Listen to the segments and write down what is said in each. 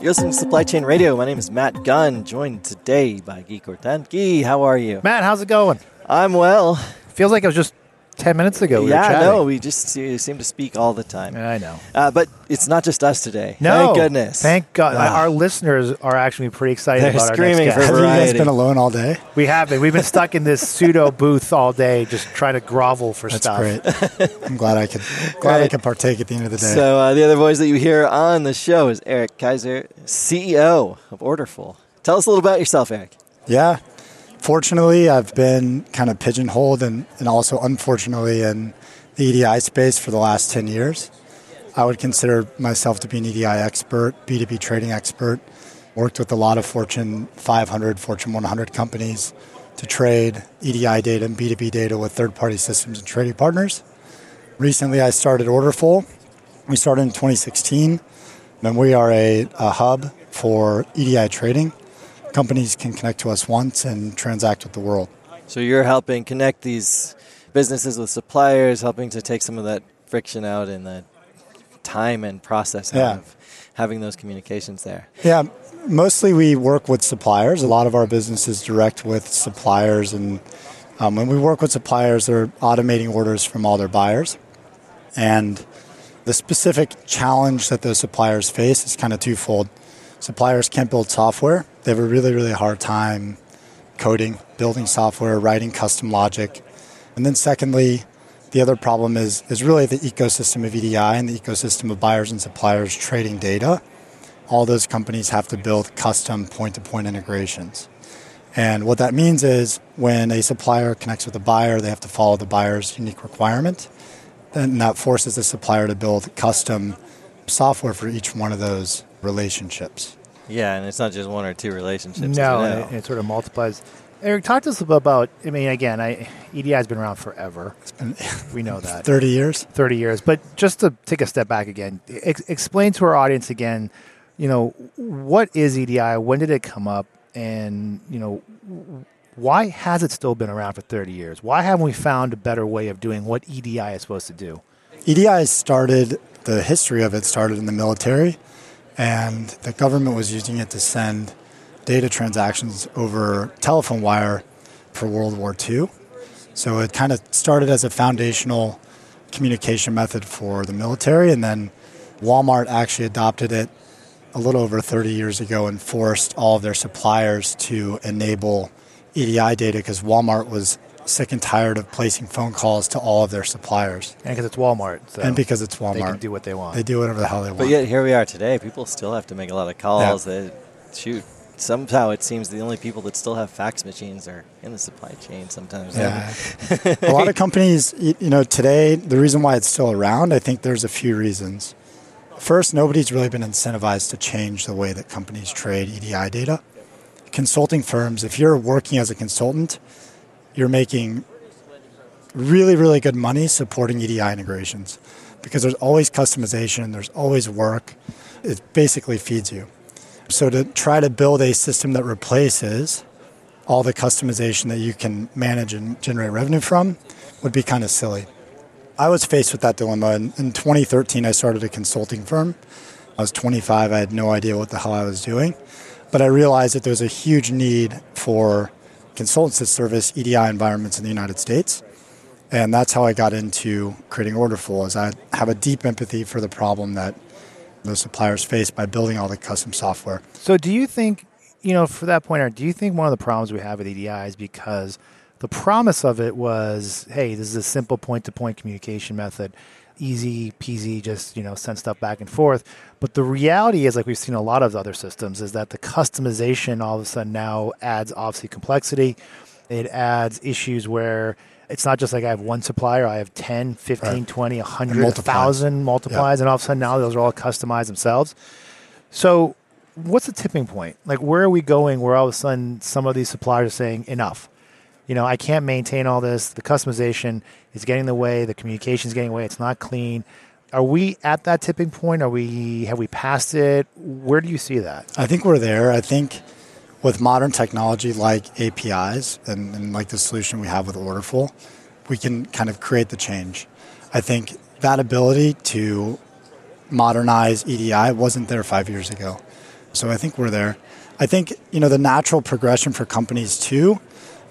You're listening to Supply Chain Radio. My name is Matt Gunn, joined today by Guy Courtin. Guy, how are you? Matt, how's it going? I'm well. Feels like I was just 10 minutes ago. We yeah, were no, we just se- seem to speak all the time. I know. Uh, but it's not just us today. No. Thank goodness. Thank God. Ah. Our listeners are actually pretty excited They're about screaming our for next guest. Have you guys been alone all day? We have been. We've been stuck in this pseudo booth all day just trying to grovel for That's stuff. great. I'm glad I could glad I Right. could partake at the end of the day. So uh, the other voice that you hear on the show is Erik Kiser, CEO of Orderful. Tell us a little about yourself, Erik. yeah. Fortunately, I've been kind of pigeonholed and, and also unfortunately in the EDI space for the last 10 years. I would consider myself to be an EDI expert, B2B trading expert. Worked with a lot of Fortune 500, Fortune 100 companies to trade EDI data and B2B data with third party systems and trading partners. Recently, I started Orderful. We started in 2016, and we are a, a hub for EDI trading. Companies can connect to us once and transact with the world. So you're helping connect these businesses with suppliers, helping to take some of that friction out and the time and process Yeah. of having those communications there. Yeah, mostly we work with suppliers. A lot of our business is direct with suppliers, and um, when we work with suppliers, they're automating orders from all their buyers. And the specific challenge that those suppliers face is kind of twofold. Suppliers can't build software; they have a really, really hard time coding, building software, writing custom logic. And then, secondly, the other problem is is really the ecosystem of EDI and the ecosystem of buyers and suppliers trading data all those companies have to build custom point to point integrations. And what that means is when a supplier connects with a buyer, they have to follow the buyer's unique requirement. Then that forces the supplier to build custom software for each one of those relationships. Yeah, and it's not just one or two relationships. as No, we and it, it sort of multiplies. Erik, talk to us about, I mean, again, I, EDI has been around forever. been we know that. 30 years. 30 years. But just to take a step back again, ex- explain to our audience again, you know, what is EDI? When did it come up? And, you know, why has it still been around for 30 years? Why haven't we found a better way of doing what EDI is supposed to do? EDI started, the history of it started in the military, and the government was using it to send data transactions over telephone wire for World War II. So it kind of started as a foundational communication method for the military, and then Walmart actually adopted it a little over 30 years ago and forced all of their suppliers to enable EDI data because Walmart was sick and tired of placing phone calls to all of their suppliers. And because it's Walmart. So and because it's Walmart. they Walmart. can do what they want. They do whatever the hell they want. But yet here we are today. People still have to make a lot of calls. They shoot. Somehow it seems the only people that still have fax machines are in the supply chain. Sometimes. yeah. a lot of companies, you know, today, the reason why it's still around, I think there's a few reasons. First, nobody's really been incentivized to change the way that companies trade EDI data. Consulting firms, if you're working as a consultant, you're making really, really good money supporting EDI integrations because there's always customization, there's always work. It basically feeds you. So to try to build a system that replaces all the customization that you can manage and generate revenue from would be kind of silly. I was faced with that dilemma. In, in 2013, I started a consulting firm. I was 25. I had no idea what the hell I was doing. But I realized that there's a huge need for consultants that service EDI environments in the United States. And that's how I got into creating Orderful, is I have a deep empathy for the problem that those suppliers face by building all the custom software. So, do you think, you know, for that point, do you think one of the problems we have with EDI is because the promise of it was, hey, this is a simple point to point communication method, easy peasy, just, you know, send stuff back and forth. But the reality is, like we've seen a lot of other systems, is that the customization all of a sudden now adds obviously complexity. It adds issues where it's not just like I have one supplier, I have 10, 15, Right. 20, 100, multiplies. 1,000 multiplies, and all of a sudden now those are all customized themselves. So, what's the tipping point? Like, where are we going where all of a sudden some of these suppliers are saying, enough? You know, I can't maintain all this. The customization is getting in the way. The communication is getting in the way. It's not clean. Are we at that tipping point? Are we have we passed it? Where do you see that? I think we're there. I think with modern technology like APIs and, and like the solution we have with Orderful, we can kind of create the change. I think that ability to modernize EDI wasn't there five years ago. So I think we're there. I think you know the natural progression for companies too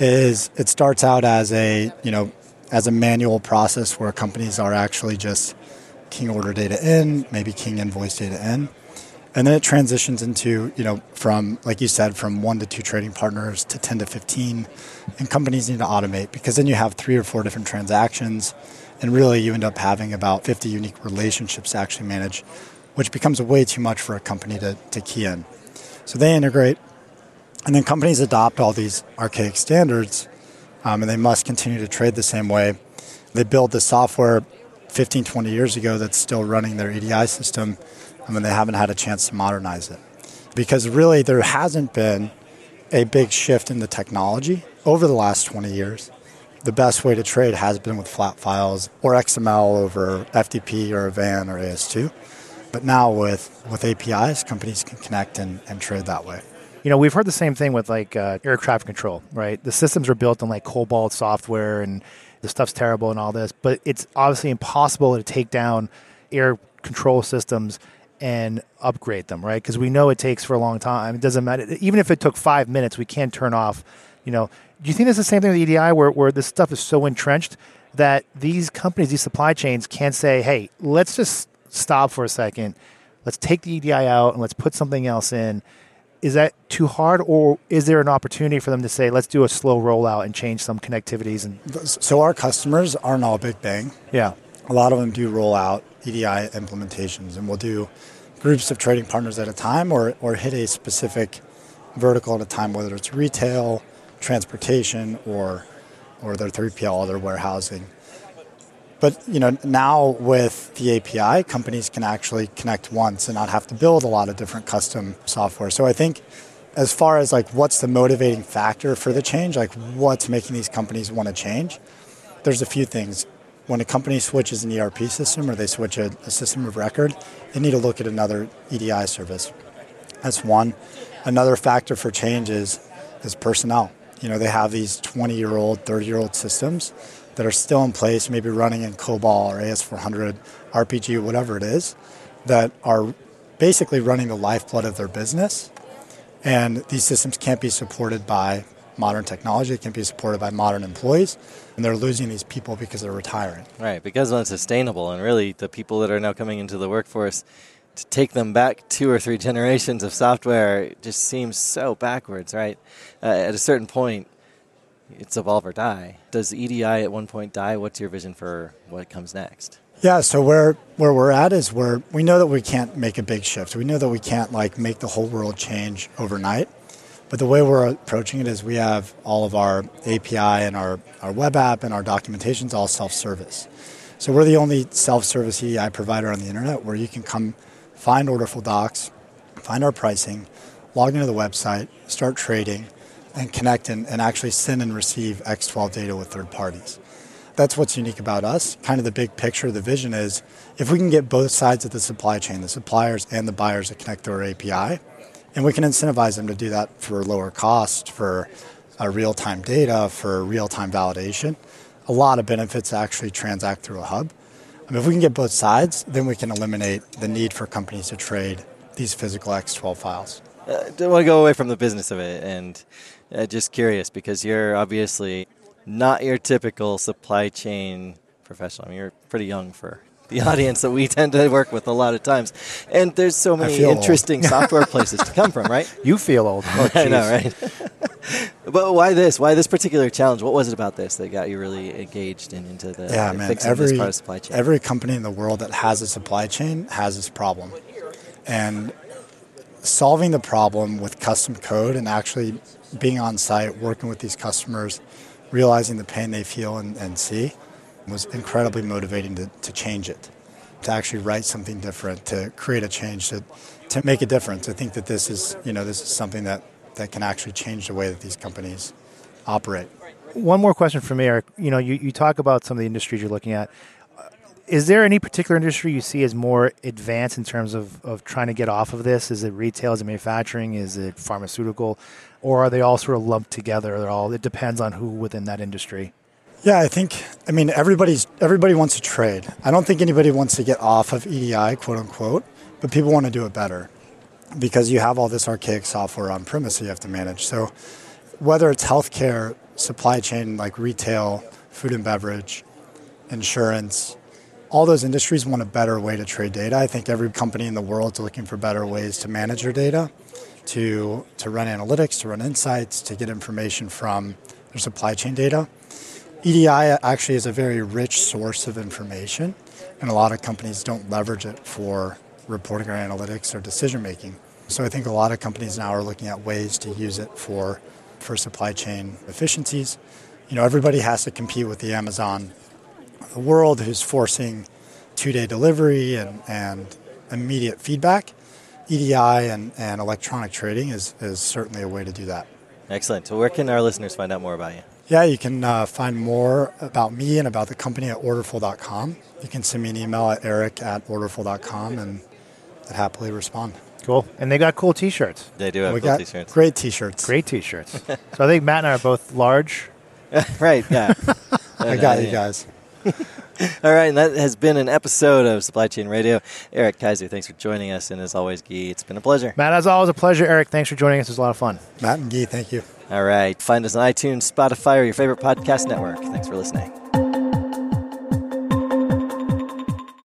is it starts out as a you know as a manual process where companies are actually just king order data in, maybe king invoice data in, and then it transitions into you know from like you said from one to two trading partners to 10 to 15 and companies need to automate because then you have three or four different transactions. And really you end up having about 50 unique relationships to actually manage which becomes way too much for a company to, to key in. So they integrate and then companies adopt all these archaic standards um, and they must continue to trade the same way they build the software 15 20 years ago that's still running their edi system I mean, they haven't had a chance to modernize it. Because really, there hasn't been a big shift in the technology over the last 20 years. The best way to trade has been with flat files or XML over FTP or VAN or AS2. But now with, with APIs, companies can connect and, and trade that way. You know, we've heard the same thing with like uh, air traffic control, right? The systems are built on like COBOL software and the stuff's terrible and all this, but it's obviously impossible to take down air control systems and upgrade them, right? Because we know it takes for a long time. It doesn't matter. Even if it took five minutes, we can't turn off. You know, do you think it's the same thing with EDI, where where this stuff is so entrenched that these companies, these supply chains, can't say, "Hey, let's just stop for a second. Let's take the EDI out and let's put something else in." Is that too hard, or is there an opportunity for them to say, "Let's do a slow rollout and change some connectivities"? And so our customers aren't all big bang. Yeah, a lot of them do roll out EDI implementations, and we'll do groups of trading partners at a time or, or hit a specific vertical at a time, whether it's retail, transportation, or, or their 3PL, or their warehousing. But you know, now with the API, companies can actually connect once and not have to build a lot of different custom software. So I think as far as like what's the motivating factor for the change, like what's making these companies want to change, there's a few things when a company switches an ERP system or they switch a, a, system of record, they need to look at another EDI service. That's one. Another factor for change is, is personnel. You know, they have these 20 year old, 30 year old systems that are still in place, maybe running in COBOL or AS400, RPG, whatever it is, that are basically running the lifeblood of their business. And these systems can't be supported by modern technology. It can't be supported by modern employees, and they're losing these people because they're retiring. Right, because it's sustainable, and really the people that are now coming into the workforce to take them back two or three generations of software just seems so backwards, right? Uh, at a certain point, it's evolve or die. Does EDI at one point die? What's your vision for what comes next? Yeah, so where where we're at is where we know that we can't make a big shift. We know that we can't like make the whole world change overnight. But the way we're approaching it is we have all of our API and our, our web app and our documentation's all self-service. So we're the only self-service EDI provider on the internet where you can come find orderful docs, find our pricing, log into the website, start trading, and connect and, and actually send and receive X12 data with third parties. That's what's unique about us. Kind of the big picture, the vision is if we can get both sides of the supply chain, the suppliers and the buyers to connect to our API, and we can incentivize them to do that for lower cost, for uh, real time data, for real time validation. A lot of benefits actually transact through a hub. I mean, if we can get both sides, then we can eliminate the need for companies to trade these physical X12 files. I don't want to go away from the business of it, and uh, just curious because you're obviously not your typical supply chain professional. I mean, you're pretty young for the audience that we tend to work with a lot of times. And there's so many interesting software places to come from, right? You feel old. Oh, I know, right? but why this? Why this particular challenge? What was it about this that got you really engaged in, into the yeah, man. Every, supply chain? Every company in the world that has a supply chain has this problem. And solving the problem with custom code and actually being on site, working with these customers, realizing the pain they feel and, and see – was incredibly motivating to, to change it, to actually write something different, to create a change, to, to make a difference. I think that this is, you know, this is something that, that can actually change the way that these companies operate. One more question for me, Erik. You know, you, you talk about some of the industries you're looking at. Is there any particular industry you see as more advanced in terms of, of trying to get off of this? Is it retail? Is it manufacturing? Is it pharmaceutical? Or are they all sort of lumped together? They're all, it depends on who within that industry. Yeah, I think I mean everybody's everybody wants to trade. I don't think anybody wants to get off of EDI, quote unquote, but people want to do it better. because you have all this archaic software on premise that you have to manage. So whether it's healthcare, supply chain like retail, food and beverage, insurance, all those industries want a better way to trade data. I think every company in the world is looking for better ways to manage their data, to, to run analytics, to run insights, to get information from their supply chain data. EDI actually is a very rich source of information, and a lot of companies don't leverage it for reporting or analytics or decision making. So I think a lot of companies now are looking at ways to use it for, for supply chain efficiencies. You know, everybody has to compete with the Amazon the world who's forcing two-day delivery and, and immediate feedback. EDI and, and electronic trading is, is certainly a way to do that. Excellent. So, where can our listeners find out more about you? Yeah, you can uh, find more about me and about the company at orderful.com. You can send me an email at eric at orderful.com and I'd happily respond. Cool. And they got cool T-shirts. They do have we cool got t-shirts. great T-shirts. Great T-shirts. so I think Matt and I are both large. right, yeah. I got you Yeah. guys. All right, and that has been an episode of Supply Chain Radio. Erik Kiser, thanks for joining us. And as always, Guy, it's been a pleasure. Matt, as always, a pleasure. Erik, thanks for joining us. It was a lot of fun. Matt and Guy, thank you. All right, find us on iTunes, Spotify, or your favorite podcast network. Thanks for listening.